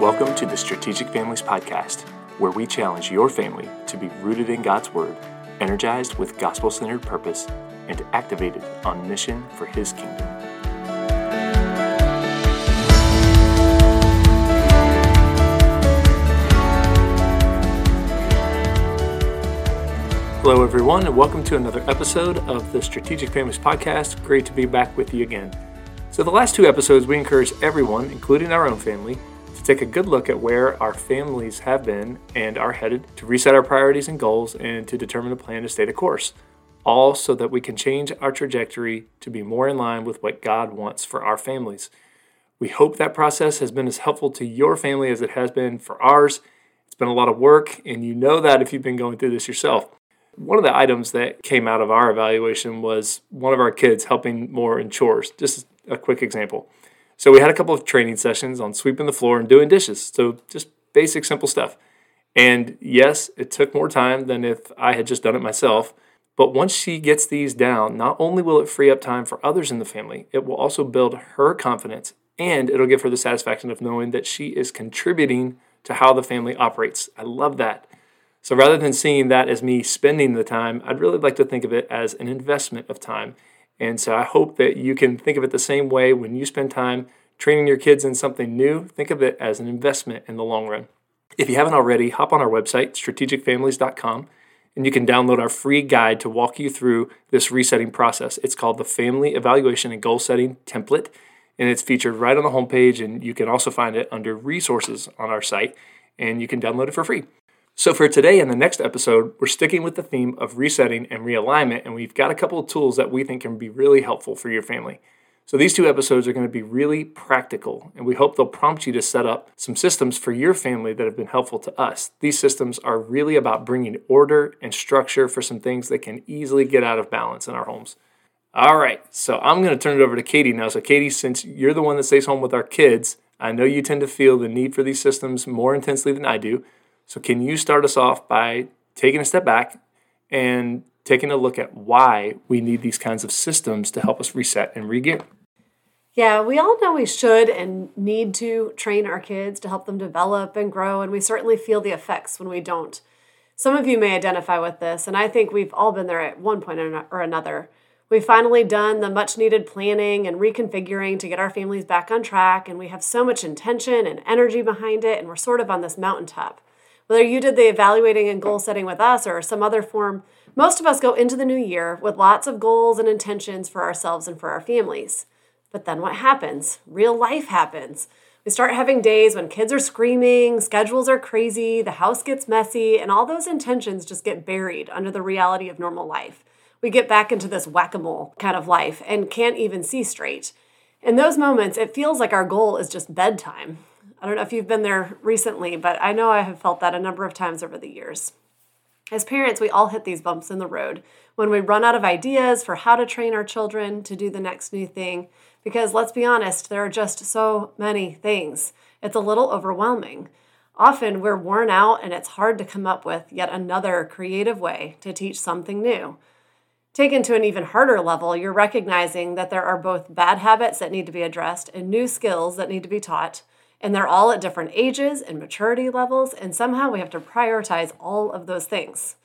Welcome to the Strategic Families Podcast, where we challenge your family to be rooted in God's Word, energized with gospel centered purpose, and activated on mission for His kingdom. Hello, everyone, and welcome to another episode of the Strategic Families Podcast. Great to be back with you again. So, the last two episodes, we encourage everyone, including our own family, take a good look at where our families have been and are headed, to reset our priorities and goals, and to determine a plan to stay the course. All so that we can change our trajectory to be more in line with what God wants for our families. We hope that process has been as helpful to your family as it has been for ours. It's been a lot of work, and you know that if you've been going through this yourself. One of the items that came out of our evaluation was one of our kids helping more in chores. Just a quick example. So we had a couple of training sessions on sweeping the floor and doing dishes. So just basic, simple stuff. And yes, it took more time than if I had just done it myself. But once she gets these down, not only will it free up time for others in the family, it will also build her confidence and it'll give her the satisfaction of knowing that she is contributing to how the family operates. I love that. So rather than seeing that as me spending the time, I'd really like to think of it as an investment of time. And so I hope that you can think of it the same way when you spend time training your kids in something new. Think of it as an investment in the long run. If you haven't already, hop on our website, strategicfamilies.com, and you can download our free guide to walk you through this resetting process. It's called the Family Evaluation and Goal Setting Template, and it's featured right on the homepage. And you can also find it under resources on our site, and you can download it for free. So, for today and the next episode, we're sticking with the theme of resetting and realignment, and we've got a couple of tools that we think can be really helpful for your family. So, these two episodes are going to be really practical, and we hope they'll prompt you to set up some systems for your family that have been helpful to us. These systems are really about bringing order and structure for some things that can easily get out of balance in our homes. All right, so I'm going to turn it over to Katie now. So, Katie, since you're the one that stays home with our kids, I know you tend to feel the need for these systems more intensely than I do. So, can you start us off by taking a step back and taking a look at why we need these kinds of systems to help us reset and regear? Yeah, we all know we should and need to train our kids to help them develop and grow, and we certainly feel the effects when we don't. Some of you may identify with this, and I think we've all been there at one point or another. We've finally done the much needed planning and reconfiguring to get our families back on track, and we have so much intention and energy behind it, and we're sort of on this mountaintop. Whether you did the evaluating and goal setting with us or some other form, most of us go into the new year with lots of goals and intentions for ourselves and for our families. But then what happens? Real life happens. We start having days when kids are screaming, schedules are crazy, the house gets messy, and all those intentions just get buried under the reality of normal life. We get back into this whack a mole kind of life and can't even see straight. In those moments, it feels like our goal is just bedtime. I don't know if you've been there recently, but I know I have felt that a number of times over the years. As parents, we all hit these bumps in the road when we run out of ideas for how to train our children to do the next new thing. Because let's be honest, there are just so many things. It's a little overwhelming. Often we're worn out and it's hard to come up with yet another creative way to teach something new. Taken to an even harder level, you're recognizing that there are both bad habits that need to be addressed and new skills that need to be taught and they're all at different ages and maturity levels, and somehow we have to prioritize all of those things.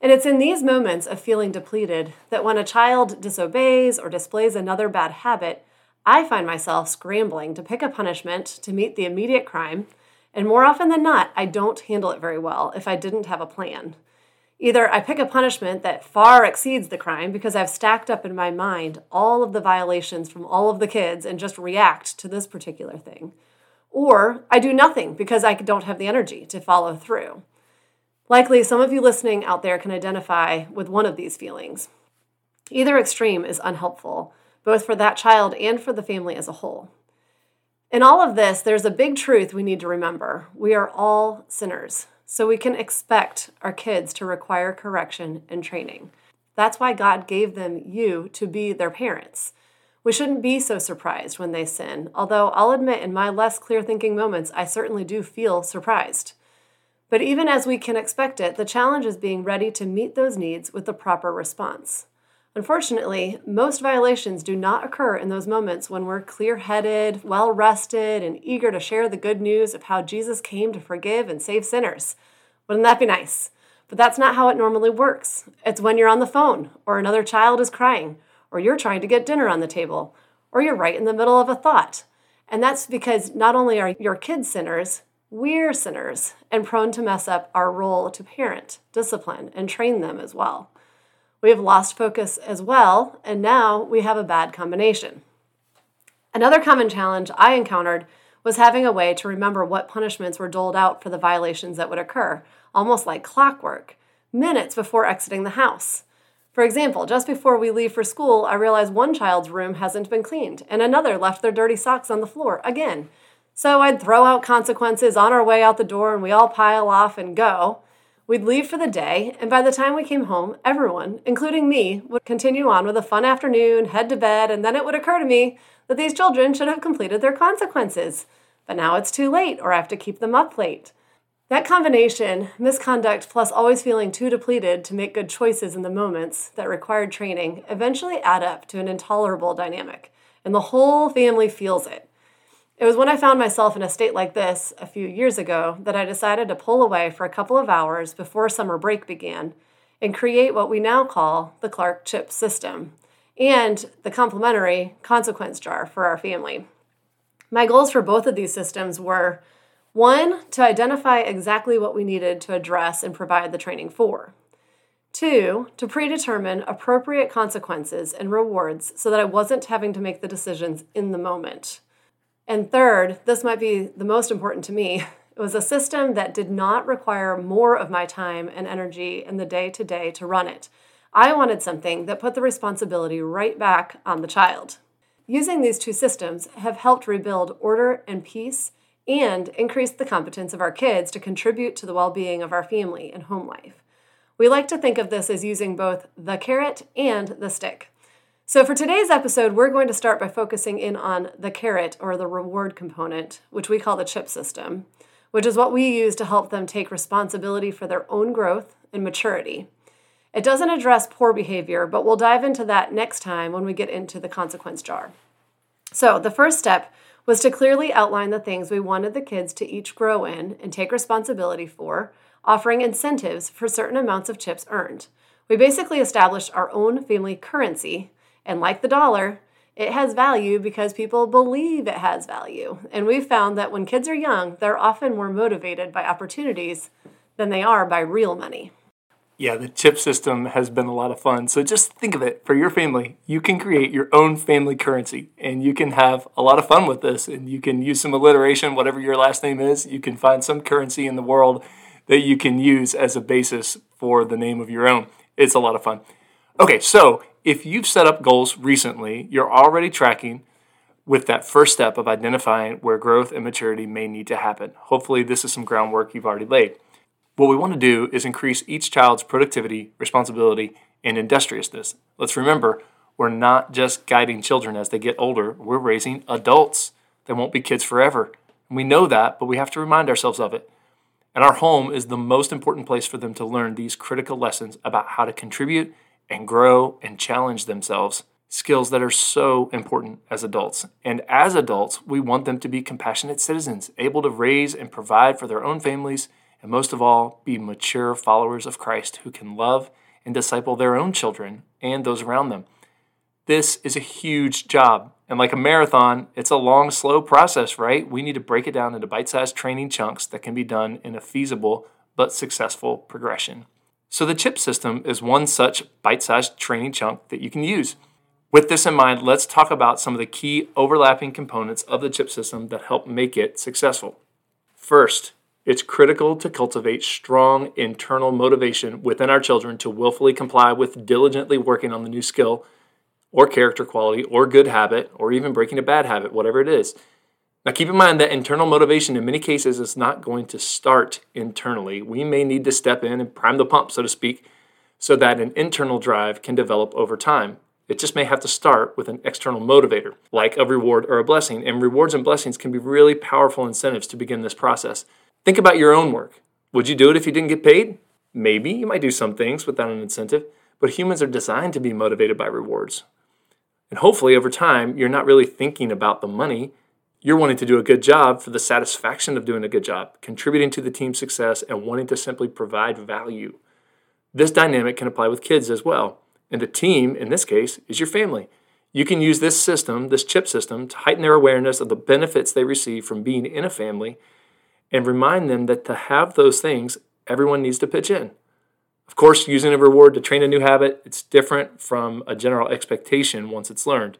And it's in these moments of feeling depleted that when a child disobeys or displays another bad habit, I find myself scrambling to pick a punishment to meet the immediate crime, and more often than not, I don't handle it very well if I didn't have a plan. Either I pick a punishment that far exceeds the crime because I've stacked up in my mind all of the violations from all of the kids and just react to this particular thing or I do nothing because I don't have the energy to follow through. Likely, some of you listening out there can identify with one of these feelings. Either extreme is unhelpful, both for that child and for the family as a whole. In all of this, there's a big truth we need to remember. We are all sinners, so we can expect our kids to require correction and training. That's why God gave them you to be their parents. We shouldn't be so surprised when they sin, although I'll admit in my less clear thinking moments, I certainly do feel surprised. But even as we can expect it, the challenge is being ready to meet those needs with the proper response. Unfortunately, most violations do not occur in those moments when we're clear headed, well rested, and eager to share the good news of how Jesus came to forgive and save sinners. Wouldn't that be nice? But that's not how it normally works. It's when you're on the phone, or another child is crying, or you're trying to get dinner on the table, or you're right in the middle of a thought. And that's because not only are your kids sinners, we're sinners and prone to mess up our role to parent, discipline, and train them as well. We have lost focus as well, and now we have a bad combination. Another common challenge I encountered was having a way to remember what punishments were doled out for the violations that would occur, almost like clockwork, minutes before exiting the house. For example, just before we leave for school, I realize one child's room hasn't been cleaned, and another left their dirty socks on the floor again. So I'd throw out consequences on our way out the door, and we all pile off and go. We'd leave for the day, and by the time we came home, everyone, including me, would continue on with a fun afternoon, head to bed, and then it would occur to me that these children should have completed their consequences. But now it's too late, or I have to keep them up late. That combination, misconduct plus always feeling too depleted to make good choices in the moments that required training, eventually add up to an intolerable dynamic, and the whole family feels it. It was when I found myself in a state like this a few years ago that I decided to pull away for a couple of hours before summer break began and create what we now call the Clark Chip System and the complementary consequence jar for our family. My goals for both of these systems were one, to identify exactly what we needed to address and provide the training for. Two, to predetermine appropriate consequences and rewards so that I wasn't having to make the decisions in the moment. And third, this might be the most important to me, it was a system that did not require more of my time and energy in the day to day to run it. I wanted something that put the responsibility right back on the child. Using these two systems have helped rebuild order and peace and increase the competence of our kids to contribute to the well being of our family and home life. We like to think of this as using both the carrot and the stick. So, for today's episode, we're going to start by focusing in on the carrot or the reward component, which we call the chip system, which is what we use to help them take responsibility for their own growth and maturity. It doesn't address poor behavior, but we'll dive into that next time when we get into the consequence jar. So, the first step was to clearly outline the things we wanted the kids to each grow in and take responsibility for, offering incentives for certain amounts of chips earned. We basically established our own family currency and like the dollar, it has value because people believe it has value. And we've found that when kids are young, they're often more motivated by opportunities than they are by real money. Yeah, the chip system has been a lot of fun. So just think of it for your family. You can create your own family currency and you can have a lot of fun with this. And you can use some alliteration, whatever your last name is. You can find some currency in the world that you can use as a basis for the name of your own. It's a lot of fun. Okay, so if you've set up goals recently, you're already tracking with that first step of identifying where growth and maturity may need to happen. Hopefully, this is some groundwork you've already laid. What we want to do is increase each child's productivity, responsibility, and industriousness. Let's remember, we're not just guiding children as they get older, we're raising adults. They won't be kids forever. And we know that, but we have to remind ourselves of it. And our home is the most important place for them to learn these critical lessons about how to contribute and grow and challenge themselves, skills that are so important as adults. And as adults, we want them to be compassionate citizens, able to raise and provide for their own families, and most of all, be mature followers of Christ who can love and disciple their own children and those around them. This is a huge job. And like a marathon, it's a long, slow process, right? We need to break it down into bite sized training chunks that can be done in a feasible but successful progression. So the chip system is one such bite-sized training chunk that you can use. With this in mind, let's talk about some of the key overlapping components of the chip system that help make it successful. First, it's critical to cultivate strong internal motivation within our children to willfully comply with diligently working on the new skill or character quality or good habit or even breaking a bad habit, whatever it is. Now, keep in mind that internal motivation in many cases is not going to start internally. We may need to step in and prime the pump, so to speak, so that an internal drive can develop over time. It just may have to start with an external motivator, like a reward or a blessing. And rewards and blessings can be really powerful incentives to begin this process. Think about your own work. Would you do it if you didn't get paid? Maybe. You might do some things without an incentive. but humans are designed to be motivated by rewards. And hopefully, over time, you're not really thinking about the money. You're wanting to do a good job for the satisfaction of doing a good job, contributing to the team's success, and wanting to simply provide value. This dynamic can apply with kids as well. And the team, in this case, is your family. You can use this system, this chip system, to heighten their awareness of the benefits they receive from being in a family and remind them that to have those things, everyone needs to pitch in. Of course, using a reward to train a new habit, it's different from a general expectation once it's learned.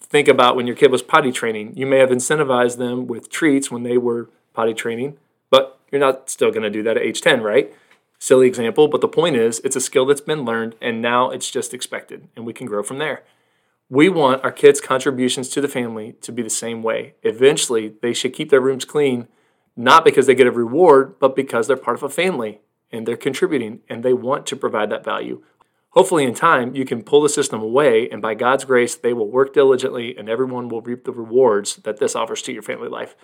Think about when your kid was potty training. You may have incentivized them with treats when they were potty training, but you're not still going to do that at age 10, right? Silly example, but the point is it's a skill that's been learned and now it's just expected, and we can grow from there. We want our kids' contributions to the family to be the same way. Eventually, they should keep their rooms clean, not because they get a reward, but because they're part of a family and they're contributing and they want to provide that value. Hopefully, in time, you can pull the system away, and by God's grace, they will work diligently and everyone will reap the rewards that this offers to your family life.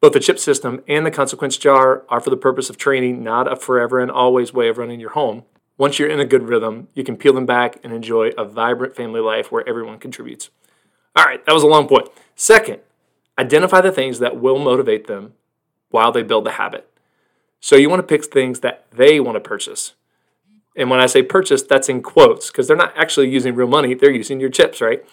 Both the chip system and the consequence jar are for the purpose of training, not a forever and always way of running your home. Once you're in a good rhythm, you can peel them back and enjoy a vibrant family life where everyone contributes. All right, that was a long point. Second, identify the things that will motivate them while they build the habit. So you want to pick things that they want to purchase. And when I say purchase, that's in quotes because they're not actually using real money, they're using your chips, right?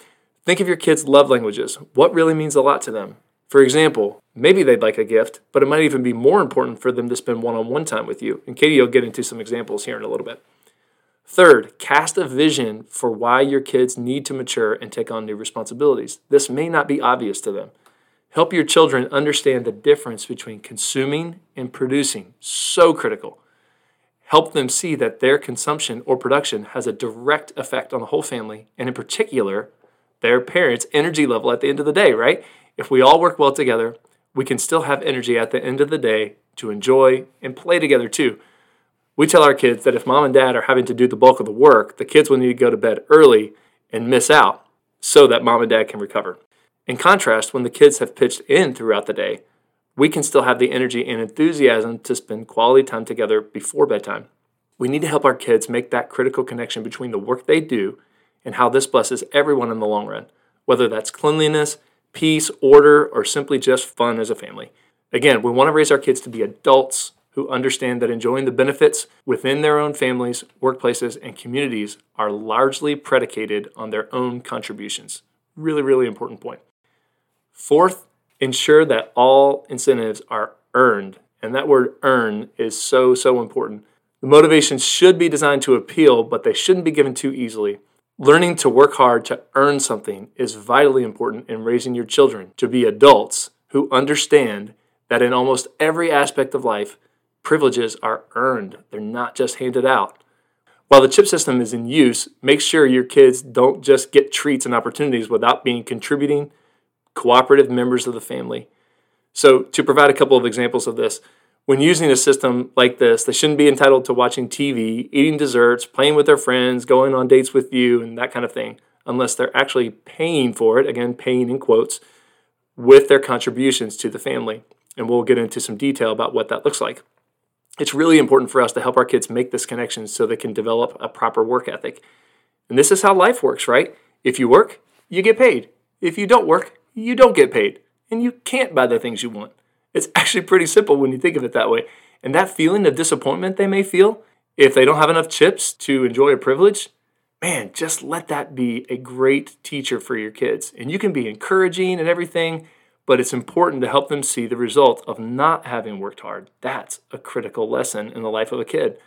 Think of your kids' love languages. What really means a lot to them? For example, maybe they'd like a gift, but it might even be more important for them to spend one on one time with you. And Katie will get into some examples here in a little bit. Third, cast a vision for why your kids need to mature and take on new responsibilities. This may not be obvious to them. Help your children understand the difference between consuming and producing. So critical. Help them see that their consumption or production has a direct effect on the whole family, and in particular, their parents' energy level at the end of the day, right? If we all work well together, we can still have energy at the end of the day to enjoy and play together too. We tell our kids that if mom and dad are having to do the bulk of the work, the kids will need to go to bed early and miss out so that mom and dad can recover. In contrast, when the kids have pitched in throughout the day, we can still have the energy and enthusiasm to spend quality time together before bedtime. We need to help our kids make that critical connection between the work they do and how this blesses everyone in the long run, whether that's cleanliness, peace, order, or simply just fun as a family. Again, we want to raise our kids to be adults who understand that enjoying the benefits within their own families, workplaces, and communities are largely predicated on their own contributions. Really, really important point. Fourth, ensure that all incentives are earned. And that word earn is so, so important. The motivations should be designed to appeal, but they shouldn't be given too easily. Learning to work hard to earn something is vitally important in raising your children to be adults who understand that in almost every aspect of life, privileges are earned. They're not just handed out. While the chip system is in use, make sure your kids don't just get treats and opportunities without being contributing cooperative members of the family. So, to provide a couple of examples of this, when using a system like this, they shouldn't be entitled to watching TV, eating desserts, playing with their friends, going on dates with you, and that kind of thing, unless they're actually paying for it, again, paying in quotes, with their contributions to the family. And we'll get into some detail about what that looks like. It's really important for us to help our kids make this connection so they can develop a proper work ethic. And this is how life works, right? If you work, you get paid. If you don't work, you don't get paid and you can't buy the things you want. It's actually pretty simple when you think of it that way. And that feeling of disappointment they may feel if they don't have enough chips to enjoy a privilege, man, just let that be a great teacher for your kids. And you can be encouraging and everything, but it's important to help them see the result of not having worked hard. That's a critical lesson in the life of a kid.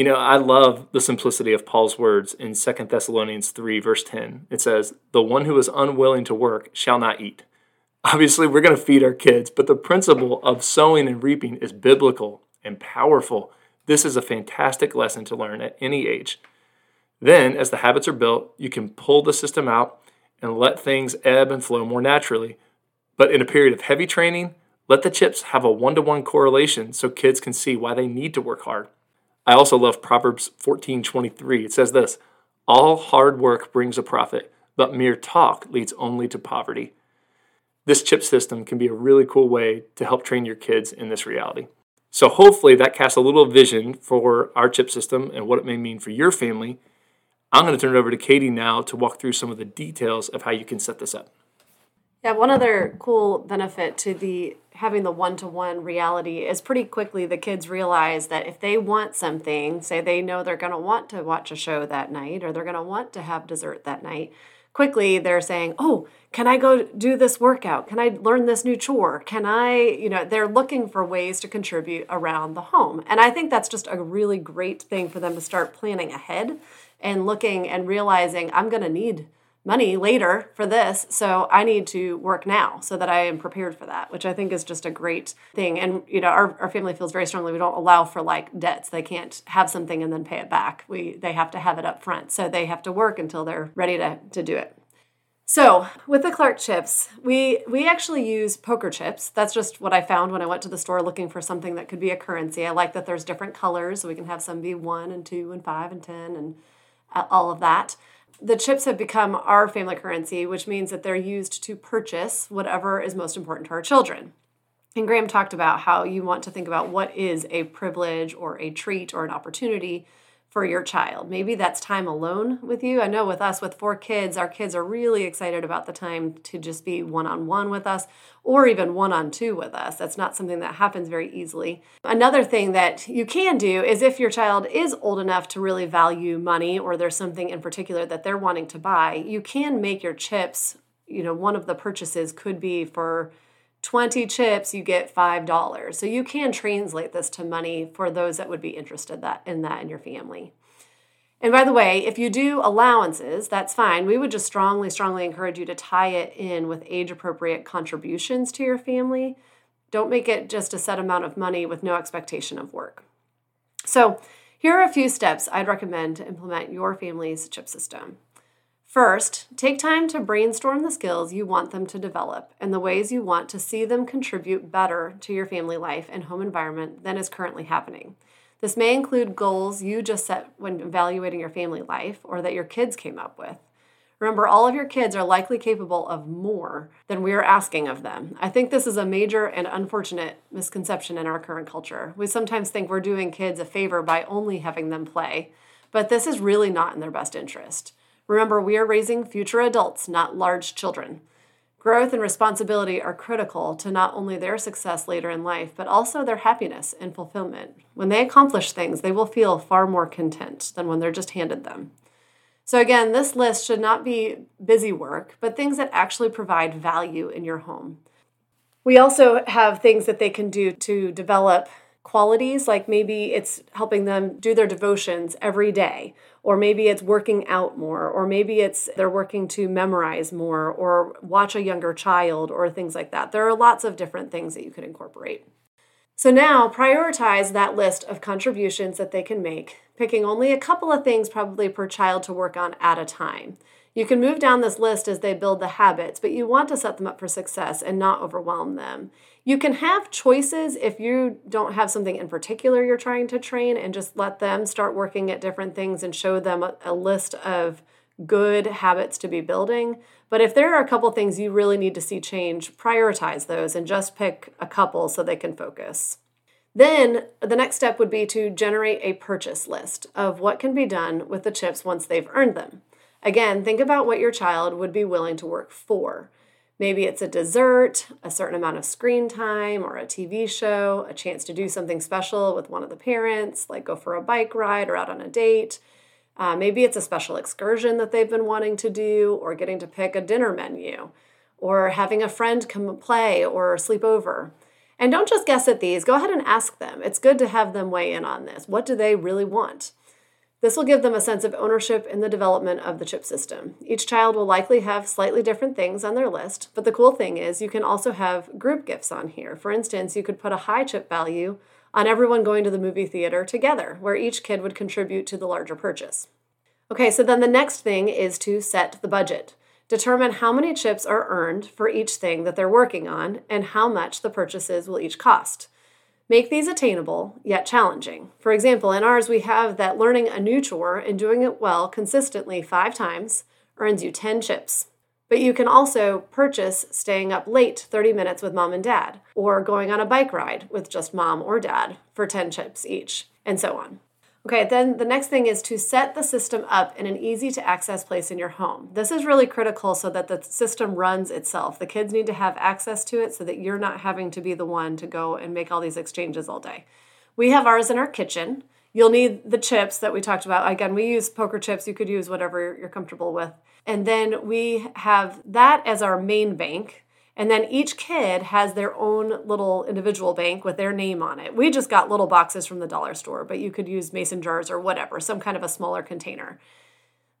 You know, I love the simplicity of Paul's words in 2 Thessalonians 3, verse 10. It says, The one who is unwilling to work shall not eat. Obviously, we're going to feed our kids, but the principle of sowing and reaping is biblical and powerful. This is a fantastic lesson to learn at any age. Then, as the habits are built, you can pull the system out and let things ebb and flow more naturally. But in a period of heavy training, let the chips have a one to one correlation so kids can see why they need to work hard. I also love Proverbs 14:23. It says this, "All hard work brings a profit, but mere talk leads only to poverty." This chip system can be a really cool way to help train your kids in this reality. So hopefully that casts a little vision for our chip system and what it may mean for your family. I'm going to turn it over to Katie now to walk through some of the details of how you can set this up. Yeah, one other cool benefit to the having the one-to-one reality is pretty quickly the kids realize that if they want something, say they know they're going to want to watch a show that night or they're going to want to have dessert that night, quickly they're saying, "Oh, can I go do this workout? Can I learn this new chore? Can I, you know, they're looking for ways to contribute around the home. And I think that's just a really great thing for them to start planning ahead and looking and realizing I'm going to need money later for this. So I need to work now so that I am prepared for that, which I think is just a great thing. And, you know, our, our family feels very strongly we don't allow for like debts. They can't have something and then pay it back. We, they have to have it up front. So they have to work until they're ready to, to do it. So with the Clark chips, we we actually use poker chips. That's just what I found when I went to the store looking for something that could be a currency. I like that there's different colors, so we can have some be one and two and five and ten and all of that the chips have become our family currency, which means that they're used to purchase whatever is most important to our children. And Graham talked about how you want to think about what is a privilege or a treat or an opportunity for your child. Maybe that's time alone with you. I know with us, with four kids, our kids are really excited about the time to just be one on one with us or even one on two with us. That's not something that happens very easily. Another thing that you can do is if your child is old enough to really value money or there's something in particular that they're wanting to buy, you can make your chips, you know, one of the purchases could be for 20 chips you get $5 so you can translate this to money for those that would be interested that in that in your family. And by the way if you do allowances that's fine. We would just strongly strongly encourage you to tie it in with age appropriate contributions to your family. Don't make it just a set amount of money with no expectation of work. So here are a few steps i'd recommend to implement your family's chip system First, take time to brainstorm the skills you want them to develop and the ways you want to see them contribute better to your family life and home environment than is currently happening. This may include goals you just set when evaluating your family life or that your kids came up with. Remember, all of your kids are likely capable of more than we are asking of them. I think this is a major and unfortunate misconception in our current culture. We sometimes think we're doing kids a favor by only having them play, but this is really not in their best interest. Remember, we are raising future adults, not large children. Growth and responsibility are critical to not only their success later in life, but also their happiness and fulfillment. When they accomplish things, they will feel far more content than when they're just handed them. So, again, this list should not be busy work, but things that actually provide value in your home. We also have things that they can do to develop qualities, like maybe it's helping them do their devotions every day, or maybe it's working out more, or maybe it's they're working to memorize more, or watch a younger child, or things like that. There are lots of different things that you could incorporate. So now prioritize that list of contributions that they can make, picking only a couple of things probably per child to work on at a time. You can move down this list as they build the habits, but you want to set them up for success and not overwhelm them. You can have choices if you don't have something in particular you're trying to train and just let them start working at different things and show them a, a list of good habits to be building. But if there are a couple things you really need to see change, prioritize those and just pick a couple so they can focus. Then the next step would be to generate a purchase list of what can be done with the chips once they've earned them. Again, think about what your child would be willing to work for. Maybe it's a dessert, a certain amount of screen time, or a TV show, a chance to do something special with one of the parents, like go for a bike ride or out on a date. Uh, maybe it's a special excursion that they've been wanting to do, or getting to pick a dinner menu, or having a friend come play or sleep over. And don't just guess at these, go ahead and ask them. It's good to have them weigh in on this. What do they really want? This will give them a sense of ownership in the development of the chip system. Each child will likely have slightly different things on their list, but the cool thing is you can also have group gifts on here. For instance, you could put a high chip value on everyone going to the movie theater together, where each kid would contribute to the larger purchase. Okay, so then the next thing is to set the budget. Determine how many chips are earned for each thing that they're working on and how much the purchases will each cost. Make these attainable, yet challenging. For example, in ours, we have that learning a new chore and doing it well consistently five times earns you 10 chips. But you can also purchase staying up late 30 minutes with mom and dad, or going on a bike ride with just mom or dad for 10 chips each, and so on. Okay, then the next thing is to set the system up in an easy to access place in your home. This is really critical so that the system runs itself. The kids need to have access to it so that you're not having to be the one to go and make all these exchanges all day. We have ours in our kitchen. You'll need the chips that we talked about. Again, we use poker chips. You could use whatever you're comfortable with. And then we have that as our main bank. And then each kid has their own little individual bank with their name on it. We just got little boxes from the dollar store, but you could use mason jars or whatever, some kind of a smaller container.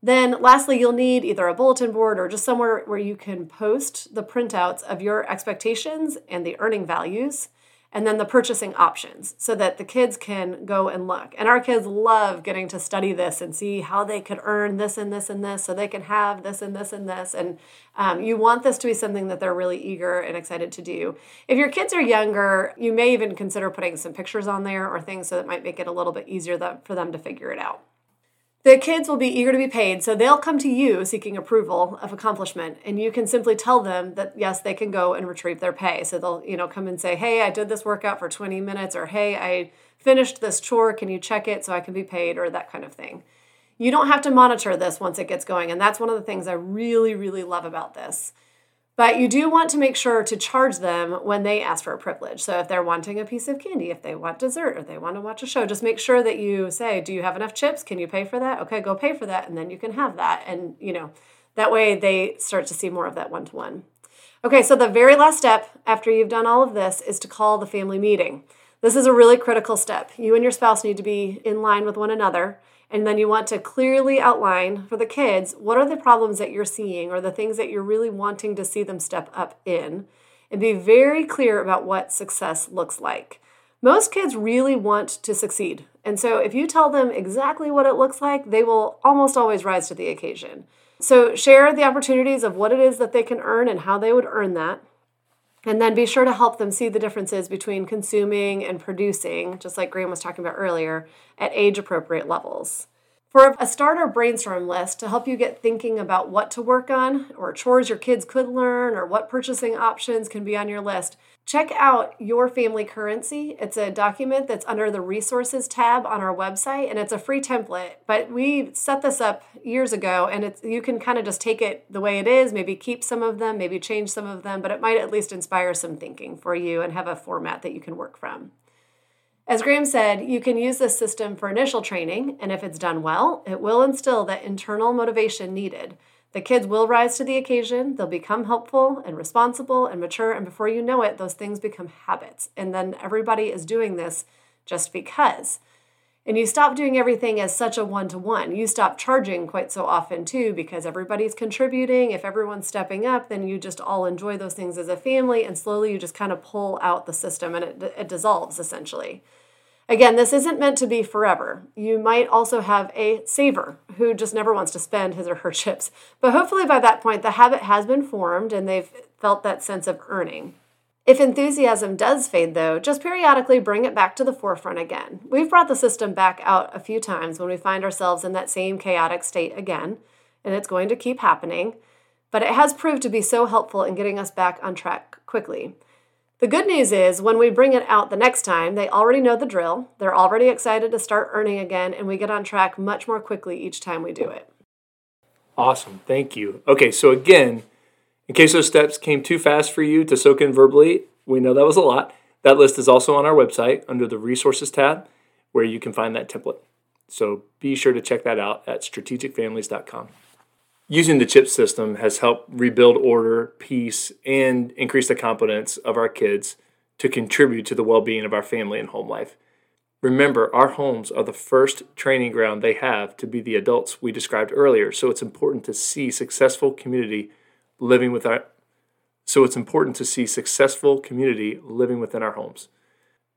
Then, lastly, you'll need either a bulletin board or just somewhere where you can post the printouts of your expectations and the earning values and then the purchasing options so that the kids can go and look. And our kids love getting to study this and see how they could earn this and this and this so they can have this and this and this. And um, you want this to be something that they're really eager and excited to do. If your kids are younger, you may even consider putting some pictures on there or things so that might make it a little bit easier for them to figure it out. The kids will be eager to be paid, so they'll come to you seeking approval of accomplishment, and you can simply tell them that yes, they can go and retrieve their pay. So they'll, you know, come and say, "Hey, I did this workout for 20 minutes," or "Hey, I finished this chore. Can you check it so I can be paid?" or that kind of thing. You don't have to monitor this once it gets going, and that's one of the things I really, really love about this. But you do want to make sure to charge them when they ask for a privilege. So if they're wanting a piece of candy, if they want dessert, or they want to watch a show, just make sure that you say, "Do you have enough chips? Can you pay for that?" Okay, go pay for that and then you can have that and, you know, that way they start to see more of that one-to-one. Okay, so the very last step after you've done all of this is to call the family meeting. This is a really critical step. You and your spouse need to be in line with one another and then you want to clearly outline for the kids what are the problems that you're seeing or the things that you're really wanting to see them step up in. And be very clear about what success looks like. Most kids really want to succeed. And so if you tell them exactly what it looks like, they will almost always rise to the occasion. So share the opportunities of what it is that they can earn and how they would earn that. And then be sure to help them see the differences between consuming and producing, just like Graham was talking about earlier, at age appropriate levels. For a starter brainstorm list to help you get thinking about what to work on, or chores your kids could learn, or what purchasing options can be on your list, check out Your Family Currency. It's a document that's under the Resources tab on our website, and it's a free template. But we set this up years ago, and it's you can kind of just take it the way it is, maybe keep some of them, maybe change some of them, but it might at least inspire some thinking for you and have a format that you can work from. As Graham said, you can use this system for initial training, and if it's done well, it will instill that internal motivation needed. The kids will rise to the occasion, they'll become helpful and responsible and mature, and before you know it, those things become habits. And then everybody is doing this just because. And you stop doing everything as such a one to one. You stop charging quite so often too because everybody's contributing. If everyone's stepping up, then you just all enjoy those things as a family, and slowly you just kind of pull out the system and it, it dissolves essentially. Again, this isn't meant to be forever. You might also have a saver who just never wants to spend his or her chips. But hopefully by that point, the habit has been formed and they've felt that sense of earning. If enthusiasm does fade, though, just periodically bring it back to the forefront again. We've brought the system back out a few times when we find ourselves in that same chaotic state again, and it's going to keep happening. But it has proved to be so helpful in getting us back on track quickly. The good news is when we bring it out the next time, they already know the drill, they're already excited to start earning again, and we get on track much more quickly each time we do it. Awesome. Thank you. Okay, so again, in case those steps came too fast for you to soak in verbally, we know that was a lot. That list is also on our website under the resources tab where you can find that template. So be sure to check that out at strategicfamilies.com using the chip system has helped rebuild order, peace, and increase the competence of our kids to contribute to the well being of our family and home life. Remember, our homes are the first training ground they have to be the adults we described earlier, so it's important to see successful community living with our so it's important to see successful community living within our homes.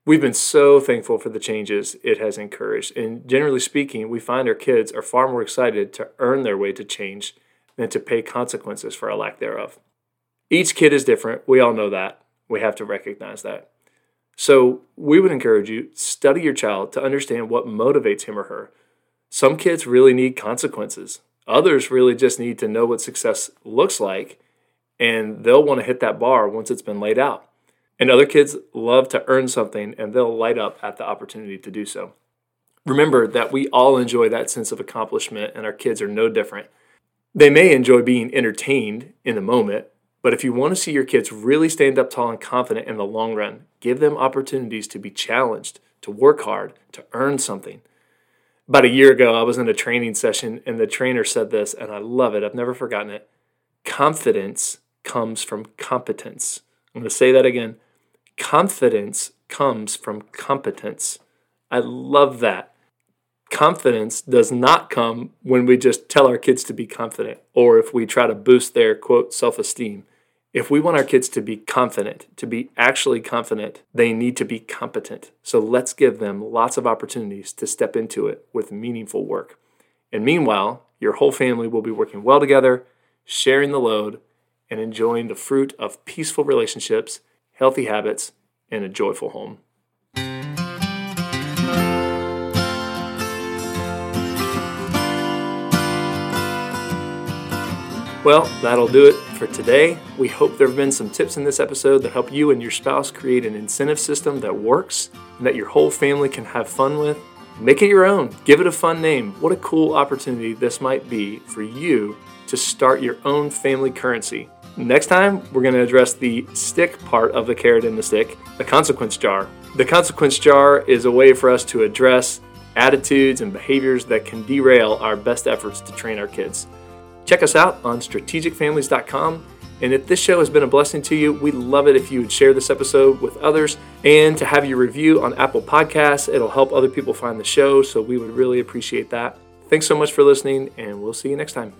We've been so thankful for the changes it has encouraged, and generally speaking, we find our kids are far more excited to earn their way to change than to pay consequences for a lack thereof. Each kid is different. We all know that. We have to recognize that. So, we would encourage you study your child to understand what motivates him or her. Some kids really need consequences. Others really just need to know what success looks like and they'll want to hit that bar once it's been laid out. And other kids love to earn something and they'll light up at the opportunity to do so. Remember that we all enjoy that sense of accomplishment, and our kids are no different. They may enjoy being entertained in the moment, but if you want to see your kids really stand up tall and confident in the long run, give them opportunities to be challenged, to work hard, to earn something. About a year ago, I was in a training session, and the trainer said this, and I love it. I've never forgotten it. Confidence comes from competence. I'm going to say that again. Confidence comes from competence. I love that confidence does not come when we just tell our kids to be confident or if we try to boost their quote self esteem. If we want our kids to be confident, to be actually confident, they need to be competent. So let's give them lots of opportunities to step into it with meaningful work. And meanwhile, your whole family will be working well together, sharing the load, and enjoying the fruit of peaceful relationships, healthy habits, and a joyful home. Well, that'll do it for today. We hope there have been some tips in this episode that help you and your spouse create an incentive system that works and that your whole family can have fun with. Make it your own. Give it a fun name. What a cool opportunity this might be for you to start your own family currency. Next time, we're going to address the stick part of the carrot in the stick, the consequence jar. The consequence jar is a way for us to address attitudes and behaviors that can derail our best efforts to train our kids. Check us out on strategicfamilies.com. And if this show has been a blessing to you, we'd love it if you would share this episode with others and to have your review on Apple Podcasts. It'll help other people find the show, so we would really appreciate that. Thanks so much for listening, and we'll see you next time.